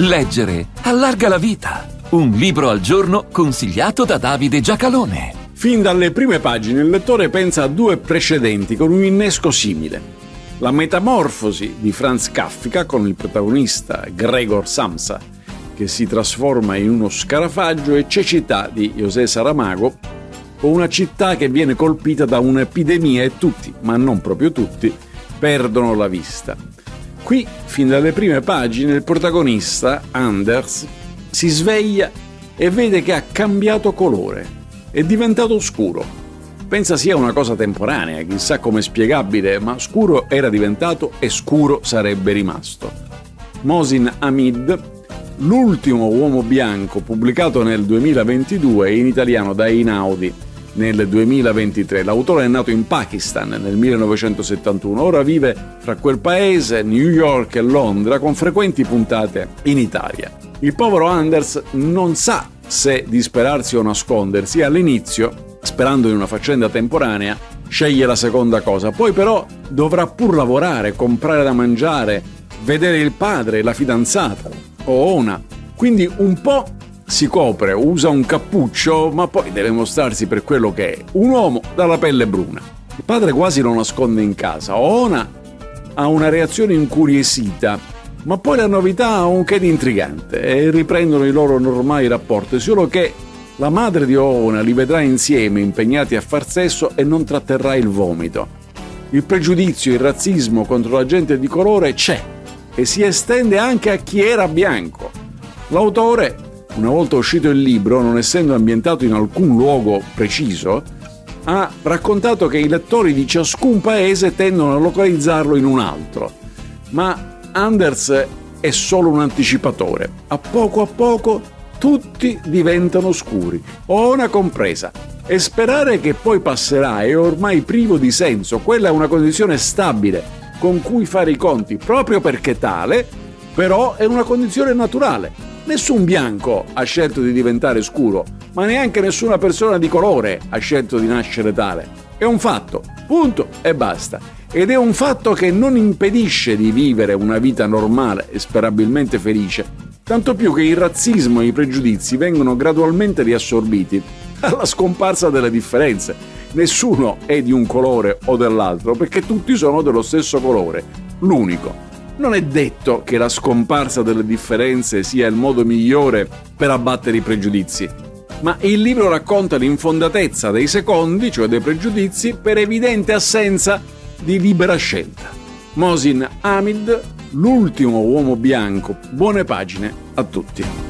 Leggere allarga la vita. Un libro al giorno consigliato da Davide Giacalone. Fin dalle prime pagine il lettore pensa a due precedenti con un innesco simile. La metamorfosi di Franz Kafka con il protagonista Gregor Samsa, che si trasforma in uno scarafaggio, e Cecità di José Saramago, con una città che viene colpita da un'epidemia e tutti, ma non proprio tutti, perdono la vista. Qui, fin dalle prime pagine, il protagonista, Anders, si sveglia e vede che ha cambiato colore, è diventato scuro. Pensa sia una cosa temporanea, chissà come spiegabile, ma scuro era diventato e scuro sarebbe rimasto. Mosin Hamid, l'ultimo uomo bianco pubblicato nel 2022 in italiano da Inaudi, nel 2023. L'autore è nato in Pakistan nel 1971, ora vive fra quel paese, New York e Londra, con frequenti puntate in Italia. Il povero Anders non sa se disperarsi o nascondersi all'inizio, sperando in una faccenda temporanea, sceglie la seconda cosa, poi però dovrà pur lavorare, comprare da mangiare, vedere il padre, la fidanzata o una. Quindi un po' si copre, usa un cappuccio, ma poi deve mostrarsi per quello che è, un uomo dalla pelle bruna. Il padre quasi lo nasconde in casa. Ona ha una reazione incuriosita, ma poi la novità ha un che di intrigante e riprendono i loro normali rapporti, solo che la madre di Oona li vedrà insieme impegnati a far sesso e non tratterrà il vomito. Il pregiudizio, il razzismo contro la gente di colore c'è e si estende anche a chi era bianco. L'autore una volta uscito il libro, non essendo ambientato in alcun luogo preciso, ha raccontato che i lettori di ciascun paese tendono a localizzarlo in un altro. Ma Anders è solo un anticipatore. A poco a poco tutti diventano scuri, Ona compresa. E sperare che poi passerà è ormai privo di senso. Quella è una condizione stabile con cui fare i conti, proprio perché tale, però è una condizione naturale Nessun bianco ha scelto di diventare scuro, ma neanche nessuna persona di colore ha scelto di nascere tale. È un fatto, punto e basta. Ed è un fatto che non impedisce di vivere una vita normale e sperabilmente felice, tanto più che il razzismo e i pregiudizi vengono gradualmente riassorbiti alla scomparsa delle differenze. Nessuno è di un colore o dell'altro perché tutti sono dello stesso colore, l'unico non è detto che la scomparsa delle differenze sia il modo migliore per abbattere i pregiudizi, ma il libro racconta l'infondatezza dei secondi, cioè dei pregiudizi, per evidente assenza di libera scelta. Mosin Hamid, l'ultimo uomo bianco. Buone pagine a tutti.